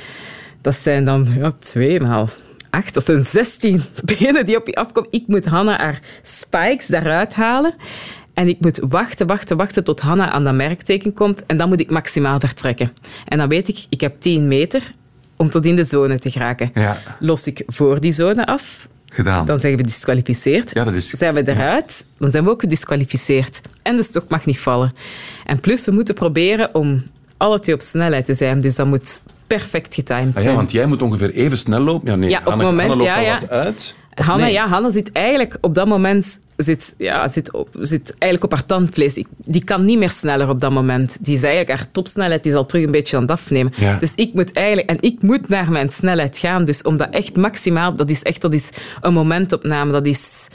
Dat zijn dan ja, twee maal acht. Dat zijn 16 [LAUGHS] benen die op je afkomen. Ik moet Hanna haar spikes daaruit halen. En ik moet wachten, wachten, wachten tot Hanna aan dat merkteken komt. En dan moet ik maximaal vertrekken. En dan weet ik, ik heb 10 meter om tot in de zone te geraken. Ja, Los ik voor die zone af, gedaan. dan zijn we gedisqualificeerd. Ja, dat is... Zijn we eruit, dan zijn we ook gedisqualificeerd. En de stok mag niet vallen. En plus, we moeten proberen om alle twee op snelheid te zijn. Dus dat moet perfect getimed Ah zijn. ja, want jij moet ongeveer even snel lopen. Ja, nee, Ja, op Hanne, moment, loopt ja, al wat uit. Hanna, nee? ja, Hanna zit eigenlijk op dat moment zit, ja, zit, op, zit eigenlijk op haar tandvlees. Die kan niet meer sneller op dat moment. Die is eigenlijk, haar topsnelheid die is al terug een beetje aan het afnemen. Ja. Dus ik moet eigenlijk, en ik moet naar mijn snelheid gaan. Dus om dat echt maximaal, dat is echt dat is een momentopname. Dat is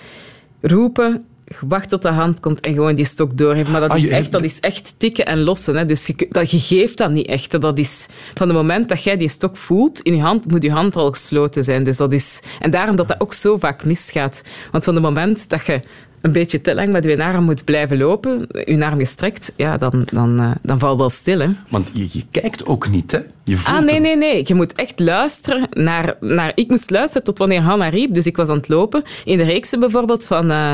roepen, wacht tot de hand komt en gewoon die stok doorgeven. Maar dat, Ah, is, echt, dat is echt tikken en lossen. Hè. Dus je, dat, je geeft dat niet echt. hè. Dat is, van het moment dat jij die stok voelt in je hand, moet je hand al gesloten zijn. Dus dat is, en daarom dat dat ook zo vaak misgaat. Want van het moment dat je een beetje te lang met je arm moet blijven lopen, je arm gestrekt, ja, dan, dan, eh, dan valt dat stil. Hè. Want je, je kijkt ook niet, hè? Je voelt Ah, nee, nee, nee. Je moet echt luisteren naar, naar... Ik moest luisteren tot wanneer Hanna riep. Dus ik was aan het lopen. In de reeksen bijvoorbeeld van, eh,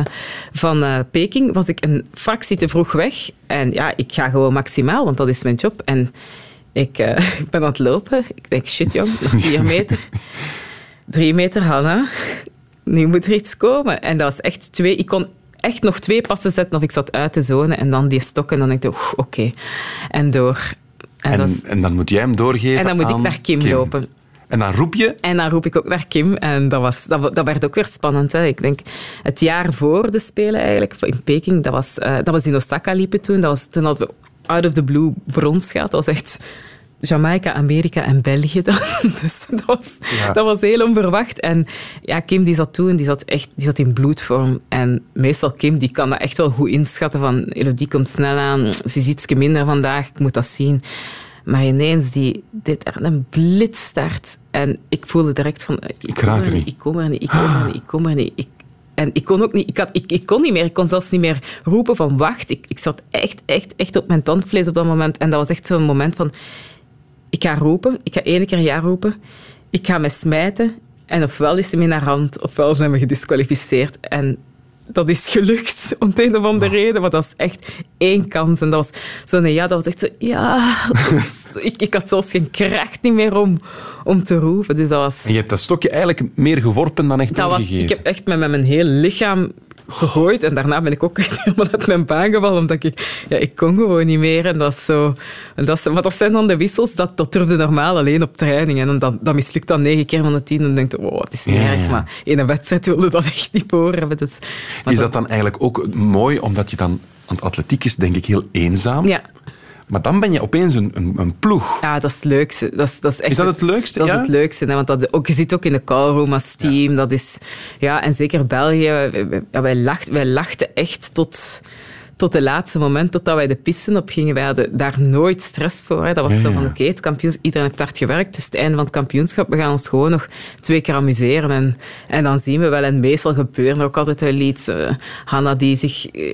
van eh, Peking was ik een fractie te vroeg weg. En ja, ik ga gewoon maximaal, want dat is mijn job. En ik, [LAUGHS] ik ben aan het lopen. Ik denk, shit jong, nog vier meter. [LAUGHS] Drie meter, Hanna. Nu moet er iets komen. En dat was echt twee... Ik kon echt nog twee passen zetten of ik zat uit de zone. En dan die stokken. En dan denk ik, oké. En door. En, En, dat is- en dan moet jij hem doorgeven en dan moet ik naar Kim, lopen. En dan roep je... En dan roep ik ook naar Kim. En dat, was, dat, dat werd ook weer spannend. Hè. Ik denk, het jaar voor de Spelen eigenlijk, in Peking, dat was, eh, dat was in Osaka liepen toen. Dat was, toen hadden we out of the blue brons gehad. Dat was echt Jamaica, Amerika en België dan. [LAUGHS] Dus dat was, Ja. dat was heel onverwacht. En ja, Kim die zat toen, die zat echt die zat in bloedvorm. En meestal Kim, die kan dat echt wel goed inschatten van Elodie komt snel aan, ze is iets minder vandaag, ik moet dat zien. Maar ineens, die deed er een blitstart. En ik voelde direct van... Ik, raak kom er niet. Ik kom er niet, ik kom er niet, ik kom er niet. Ik, en ik kon ook niet... Ik, had, ik, ik kon niet meer. Ik kon zelfs niet meer roepen van wacht. Ik, ik zat echt, echt, echt op mijn tandvlees op dat moment. En dat was echt zo'n moment van... Ik ga roepen. Ik ga één keer ja roepen. Ik ga me smijten. En ofwel is hem in haar hand, ofwel zijn we gedisqualificeerd. En dat is gelukt, [LAUGHS] om een of andere reden. Maar dat is echt één kans. En dat was zo, nee, ja, dat was echt zo, ja... [LAUGHS] was- ik, ik had zelfs geen kracht niet meer om, om te roepen. Dus dat was... En je hebt dat stokje eigenlijk meer geworpen dan echt Dat was, ik heb echt met, met mijn hele lichaam gegooid. En daarna ben ik ook [LAUGHS] echt helemaal uit mijn baan gevallen. Omdat ik... Ja, ik kon gewoon niet meer. En dat is zo... En dat is, maar dat zijn dan de wissels. Dat, dat durfde normaal alleen op training. En dan, dat mislukt dan negen keer van de tien. En dan denk je, oh, het is niet Ja, erg. ja. Maar in een wedstrijd wilde dat echt niet voor hebben. Dus, Is dat dan eigenlijk ook mooi, omdat je dan... Want atletiek is denk ik heel eenzaam. Ja. Maar dan ben je opeens een, een, een ploeg. Ja, dat is het leukste. Dat is, dat is, echt Is dat het leukste, Dat ja? is het leukste. Hè? Want dat, ook, je zit ook in de callroom als team. Dat is, ja, en zeker België. Ja, wij, lacht, wij lachten echt tot, tot het laatste moment, totdat wij de pisten op gingen. Wij hadden daar nooit stress voor. Hè? Dat was Ja, zo van, oké, het kampioens, iedereen heeft hard gewerkt. Is het einde van het kampioenschap. We gaan ons gewoon nog twee keer amuseren. En, en dan zien we wel. En meestal gebeuren er ook altijd wel iets. Eh, Hanna die zich eh,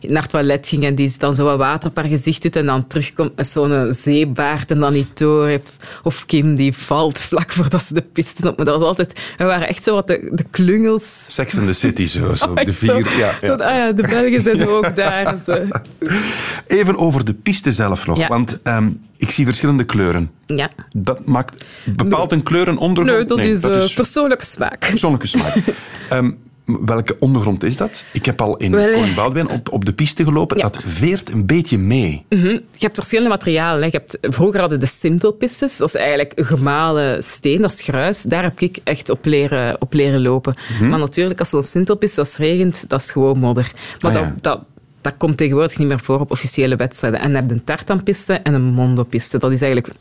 naar het toilet ging en die dan zo wat water op haar gezicht doet en dan terugkomt met zo'n zeebaard en dan niet door heeft. Of Kim die valt vlak voordat ze de pisten op. Maar dat was altijd... We waren echt zo wat de, de klungels... Sex in the City, zo. zo Oh, de [LAUGHS] vier. zo. Ja, Zo, ja. ah ja, de Belgen zijn ook daar. [LAUGHS] Even over de piste zelf nog. Ja. Want ehm, ik zie verschillende kleuren. Ja. Dat maakt... Bepaalt een kleur een ondergrond? Nee, dat is, eh, persoonlijke smaak. persoonlijke smaak. [LAUGHS] Ehm, welke ondergrond is dat? Ik heb al in eh, Koning Boudewijn op, op de piste gelopen. Dat veert een beetje mee. Mhm. Je hebt verschillende materialen. Hè. Je hebt, vroeger hadden de sintelpistes. Dat is eigenlijk gemalen steen, dat is gruis. Daar heb ik echt op leren, op leren lopen. Mhm. Maar natuurlijk, als zo'n sintelpiste als het regent, dat is gewoon modder. Maar Ah, ja. dat, dat, dat komt tegenwoordig niet meer voor op officiële wedstrijden. En dan je een tartanpiste en een mondopiste. Dat is eigenlijk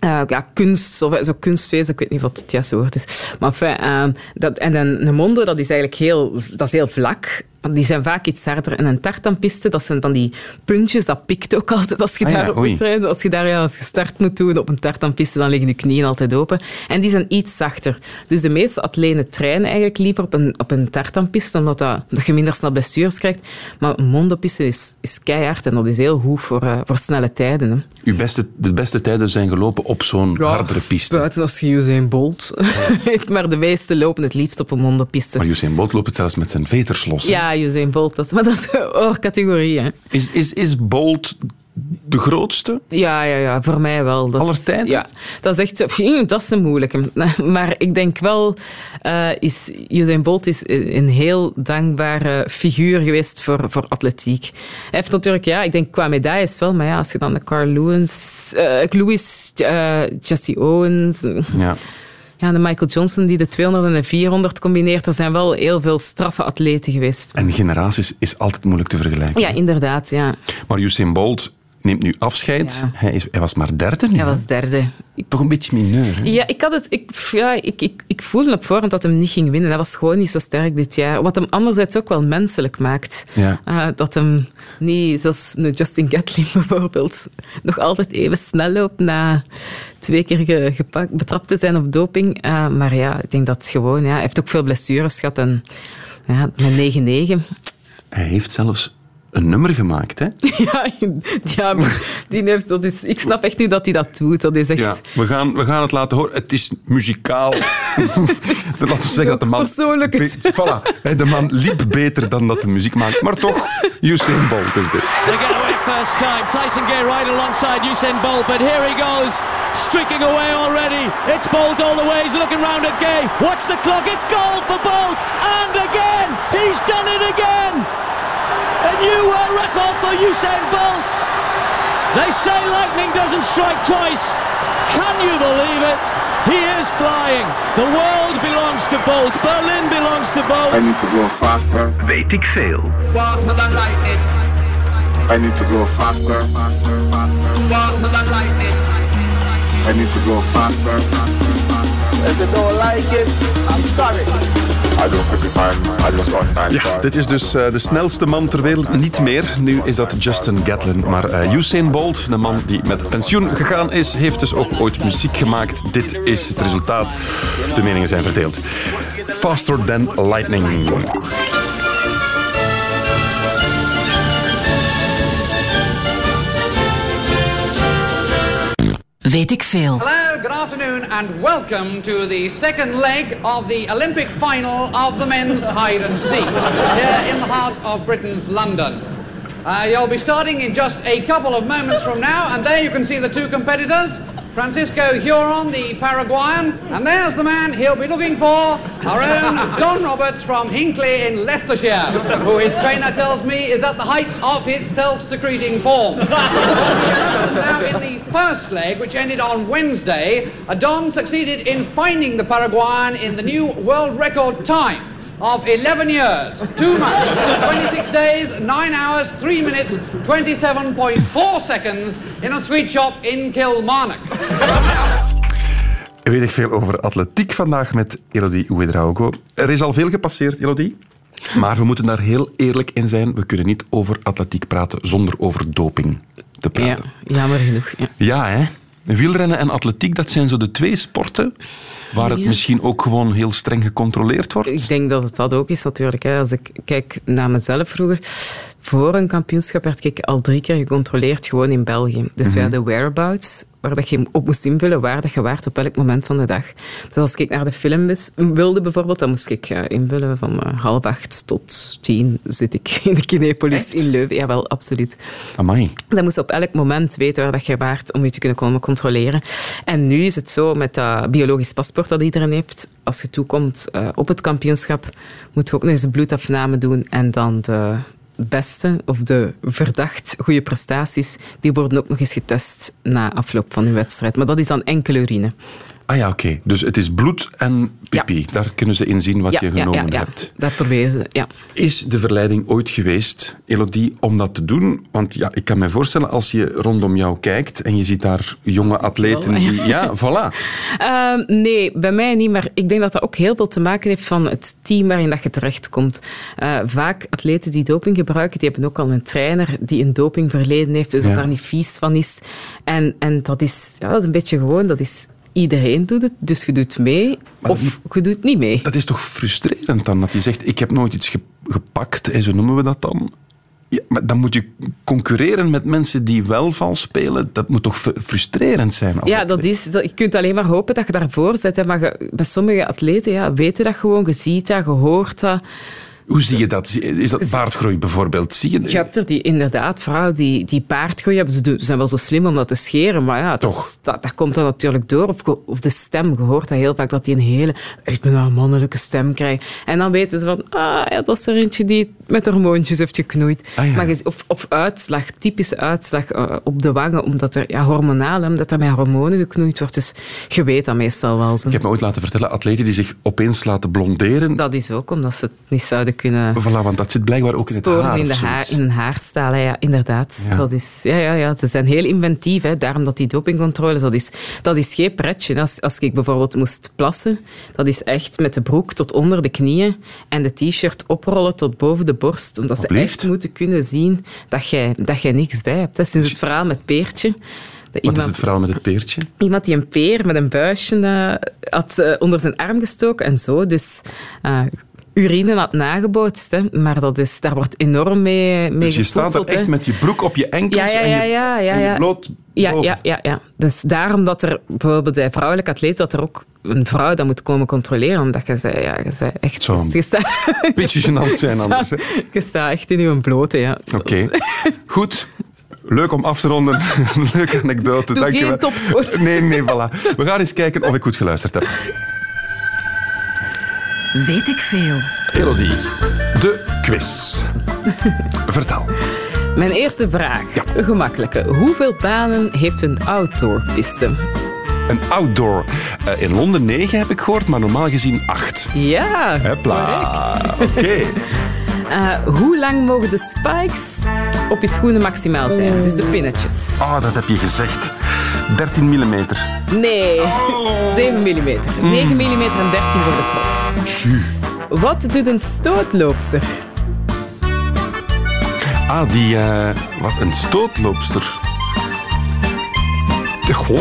eh, ja, kunst, of zo kunstwezen, ik weet niet wat het juiste woord is. Maar enfin, eh, dat, en een, een mondo, dat is eigenlijk heel, dat is heel vlak. Die zijn vaak iets harder. En een tartanpiste, dat zijn van die puntjes, dat pikt ook altijd als je Ah ja, daarop moet rijden. Als je daar ja, als je start moet doen op een tartanpiste, dan liggen je knieën altijd open. En die zijn iets zachter. Dus de meeste atleten trainen eigenlijk liever op een, op een tartanpiste, omdat dat, dat je minder snel blessures krijgt. Maar een mondopiste is, is keihard en dat is heel goed voor, eh, voor snelle tijden. Hè. Uw beste, de beste tijden zijn gelopen op zo'n hardere piste. Buiten als je Usain Bolt. [LAUGHS] maar de meeste lopen het liefst op een mondopiste. Maar Usain Bolt loopt het zelfs met zijn veters los. hè? Ja, Usain Bolt. Dat, maar dat is een oorcategorie, hè. Is, is, is Bolt de grootste? Ja, ja, ja, voor mij wel. Dat Aller is- tijden? Ja, dat is echt zo, pff, dat is een moeilijke. [LAUGHS] Maar ik denk wel, eh is, Usain Bolt is een heel dankbare figuur geweest voor, voor atletiek. Hij heeft natuurlijk, ja, ik denk qua medailles wel, maar ja, als je dan de Carl Lewis, eh Lewis eh, Jesse Owens, Ja. Ja, de Michael Johnson die de 200 en de 400 combineert, er zijn wel heel veel straffe atleten geweest. En generaties is altijd moeilijk te vergelijken. Ja, inderdaad, ja. Maar Usain Bolt neemt nu afscheid. Ja. Hij, is, hij was maar derde nu. Hij was derde. Toch een beetje mineur. Hè? Ja, ik, had het, ik, ja, ik, ik, ik voelde op voorhand dat hem niet ging winnen. Hij was gewoon niet zo sterk dit jaar. Wat hem anderzijds ook wel menselijk maakt. Ja. Ah, dat hem niet, zoals Justin Gatlin [LAUGHS] bijvoorbeeld, nog altijd even snel loopt na twee keer ge- gepakt, betrapt te zijn op doping. Ah, maar ja, ik denk dat het gewoon... Ja, hij heeft ook veel blessures gehad. En ja, met 9-9... Hij heeft zelfs een nummer gemaakt. Hè? [LAUGHS] Ja, ja maar die heeft, dat is, ik snap echt niet dat hij dat doet. Dat is echt... Ja, we gaan, we gaan het laten horen. Het is muzikaal. [LAUGHS] [LAUGHS] Laten we zeggen dat de man... Persoonlijk is- Voilà. De man liep beter dan dat de muziek maakt. Maar toch, Usain Bolt is dit. They get away first time. Tyson Gay right alongside Usain Bolt, but here he goes, streaking away already. It's Bolt all the way. He's looking round at Gay. Watch the clock. It's goal for Bolt, and again he's done it again. A new world record for Usain Bolt. They say lightning doesn't strike twice. Can you believe it? He is flying. The world belongs to Bolt. Berlin belongs to Bolt. I need to go faster. Weet ik veel. Faster than lightning. I need to go faster. Faster than lightning. I need to go faster. If you don't like it, I'm sorry. Ja, dit is dus eh, de snelste man ter wereld. Niet meer. Nu is dat Justin Gatlin. Maar eh, Usain Bolt, de man die met pensioen gegaan is, heeft dus ook ooit muziek gemaakt. Dit is het resultaat. De meningen zijn verdeeld. Faster than lightning. Weet ik veel. Hello, good afternoon, and welcome to the second leg of the Olympic final of the men's hide and seek here in the heart of Britain's London. Uh, you'll be starting in just a couple of moments from now, and there you can see the two competitors. Francisco Huron, the Paraguayan, and there's the man he'll be looking for, our own Don Roberts from Hinkley in Leicestershire, who his trainer tells me is at the height of his self-secreting form. [LAUGHS] now, in the first leg, which ended on Wednesday, Don succeeded in finding the Paraguayan in the new world record time of 11 years, 2 months, 26 days, 9 hours, 3 minutes, 27.4 seconds in a sweet shop in Kilmarnock. Weet ik veel over atletiek vandaag met Elodie Ouedraogo. Er is al veel gepasseerd, Elodie. Maar we moeten daar heel eerlijk in zijn. We kunnen niet over atletiek praten zonder over doping te praten. Ja, jammer genoeg. Ja. Ja, hè? Wielrennen en atletiek, dat zijn zo de twee sporten waar het Ja. misschien ook gewoon heel streng gecontroleerd wordt. Ik denk dat het dat ook is natuurlijk. Hè. Als ik kijk naar mezelf vroeger, voor een kampioenschap werd ik al drie keer gecontroleerd, gewoon in België. Dus Mhm. we hadden whereabouts, waar dat je op moest invullen waar dat je waart op elk moment van de dag. Dus als ik naar de film wilde bijvoorbeeld, dan moest ik eh, invullen van eh, half acht tot tien zit ik in de Kinepolis in Leuven. Jawel, absoluut. Amai. Dan moest je op elk moment weten waar dat je waart om je te kunnen komen controleren. En nu is het zo met dat biologisch paspoort dat iedereen heeft. Als je toekomt eh, op het kampioenschap, moet je ook nog eens een bloedafname doen. En dan de beste of de verdacht goede prestaties, die worden ook nog eens getest na afloop van je wedstrijd. Maar dat is dan enkele urine. Ah ja, oké. Dus het is bloed en pipi. Daar kunnen ze in zien wat ja, je genomen ja, ja. hebt. Dat proberen ze, ja. Is de verleiding ooit geweest, Elodie, om dat te doen? Want ja, ik kan me voorstellen, als je rondom jou kijkt en je ziet daar jonge atleten wel, die... Ja, [LAUGHS] voilà. Ehm, nee, bij mij niet. Maar ik denk dat dat ook heel veel te maken heeft van het team waarin dat je terechtkomt. Eh vaak atleten die doping gebruiken, die hebben ook al een trainer die een dopingverleden heeft, dus dat daar niet vies van is. En, en dat, is, ja, dat is een beetje gewoon, dat is... Iedereen doet het, dus je doet mee of je doet niet mee. Dat is toch frustrerend dan, dat je zegt, ik heb nooit iets ge- gepakt, en zo noemen we dat dan. Ja, maar dan moet je concurreren met mensen die wel vals spelen. Dat moet toch fr- frustrerend zijn? Ja, dat is, dat, je kunt alleen maar hopen dat je daarvoor zit. Hè. Maar je- bij sommige atleten ja, weten dat gewoon, je ziet dat, je hoort dat. Hoe zie je dat? Is dat baardgroei bijvoorbeeld? Zie je Je hebt er die, inderdaad vrouwen die, die paardgroei hebben. Ze, ze zijn wel zo slim om dat te scheren, maar ja, dat, is- dat, dat komt dan natuurlijk door. Of, of de stem, je hoort dat heel vaak, dat die een hele, ik ben een mannelijke stem krijgt. En dan weten ze van, ah ja, dat is er eentje die met hormoontjes heeft geknoeid. Ah, ja. maar of, of uitslag, typische uitslag eh, op de wangen, omdat er ja, hormonaal, omdat er met hormonen geknoeid wordt. Dus je weet dat meestal wel. Zo. Ik heb me ooit laten vertellen, atleten die zich opeens laten blonderen. Dat is ook omdat ze het niet zouden kunnen Voilà, want dat zit blijkbaar ook in het haar. in, de haar, in een haarstalen. Ja, inderdaad. Ja. Dat is, ja, ja, ja, ze zijn heel inventief. Hè. Daarom dat die dopingcontroles, dat is, dat is geen pretje. Als, als ik bijvoorbeeld moest plassen, dat is echt met de broek tot onder de knieën en de t-shirt oprollen tot boven de borst. Omdat ze echt moeten kunnen zien dat jij, dat jij niks bij hebt. Dat is sinds het verhaal met Peertje. Dat Wat iemand- is het verhaal met het peertje? Iemand die een peer met een buisje eh, had eh, onder zijn arm gestoken en zo. Dus eh, urine had nagebootst. Hè. Maar dat is, daar wordt enorm mee, mee Dus je staat er echt hè. met je broek op je enkels Ja, ja, ja, en je, ja, ja, en je ja. bloot Ja, boven. ja, ja, ja. Dus daarom dat er bijvoorbeeld bij vrouwelijke atleten dat er ook een vrouw dat moet komen controleren. Omdat je zei, ja, je zei echt... Zou [LAUGHS] je staat, Beetje gênant zijn [LAUGHS] anders. hè. je staat echt in je blote, ja. Oké. [LAUGHS] Goed. Leuk om af te ronden. Leuke anekdote. Doe Dank je geen wel. topsport. Nee, nee, voilà. We gaan eens kijken of ik goed geluisterd heb. Weet ik veel. Elodie, de quiz. [LAUGHS] Vertel. Mijn eerste vraag. Een gemakkelijke. Hoeveel banen heeft een outdoorpiste? Een outdoor. Eh, in Londen 9 heb ik gehoord, maar normaal gezien 8. Ja, Hopla. Oké. [LAUGHS] Eh, hoe lang mogen de spikes op je schoenen maximaal zijn? Dus de pinnetjes. Oh, dat heb je gezegd. 13 mm. Nee, 7 mm. 9 mm en 13 voor de pros. Wat doet een stootloopster? Ah, die... eh, wat, een stootloopster. De- Goh,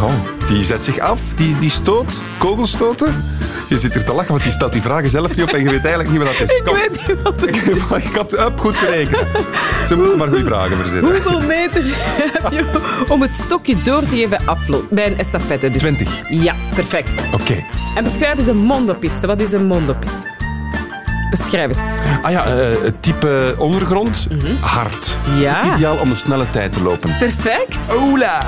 ja, die zet zich af, die, die stoot, kogelstoten. Je zit hier te lachen, want die stelt die vragen zelf niet op en je weet eigenlijk niet wat dat is. Ik weet niet wat het is. [LAUGHS] Ik had up goed gerekend. Ze moeten maar goede vragen verzinnen. Hoeveel meter [LAUGHS] heb je om het stokje door te geven aflo- bij een estafette? Dus 20. Ja, perfect. Oké. En beschrijf eens een mondopiste. Wat is een mondopiste? Beschrijf eens. Ah ja, eh, het type ondergrond, hard. Mhm. Ja. Ideaal om een snelle tijd te lopen. Perfect. Ola!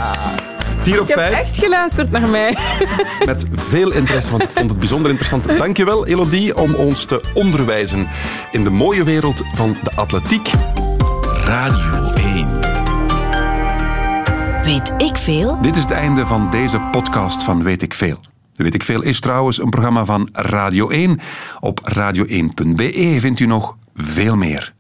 4 op Je hebt 5. echt geluisterd naar mij. [LAUGHS] Met veel interesse, want ik vond het bijzonder interessant. Dankjewel, Elodie, om ons te onderwijzen in de mooie wereld van de atletiek. Radio 1. Weet ik veel? Dit is het einde van deze podcast van Weet ik Veel. Weet ik Veel is trouwens een programma van Radio 1. Op radio1.be vindt u nog veel meer.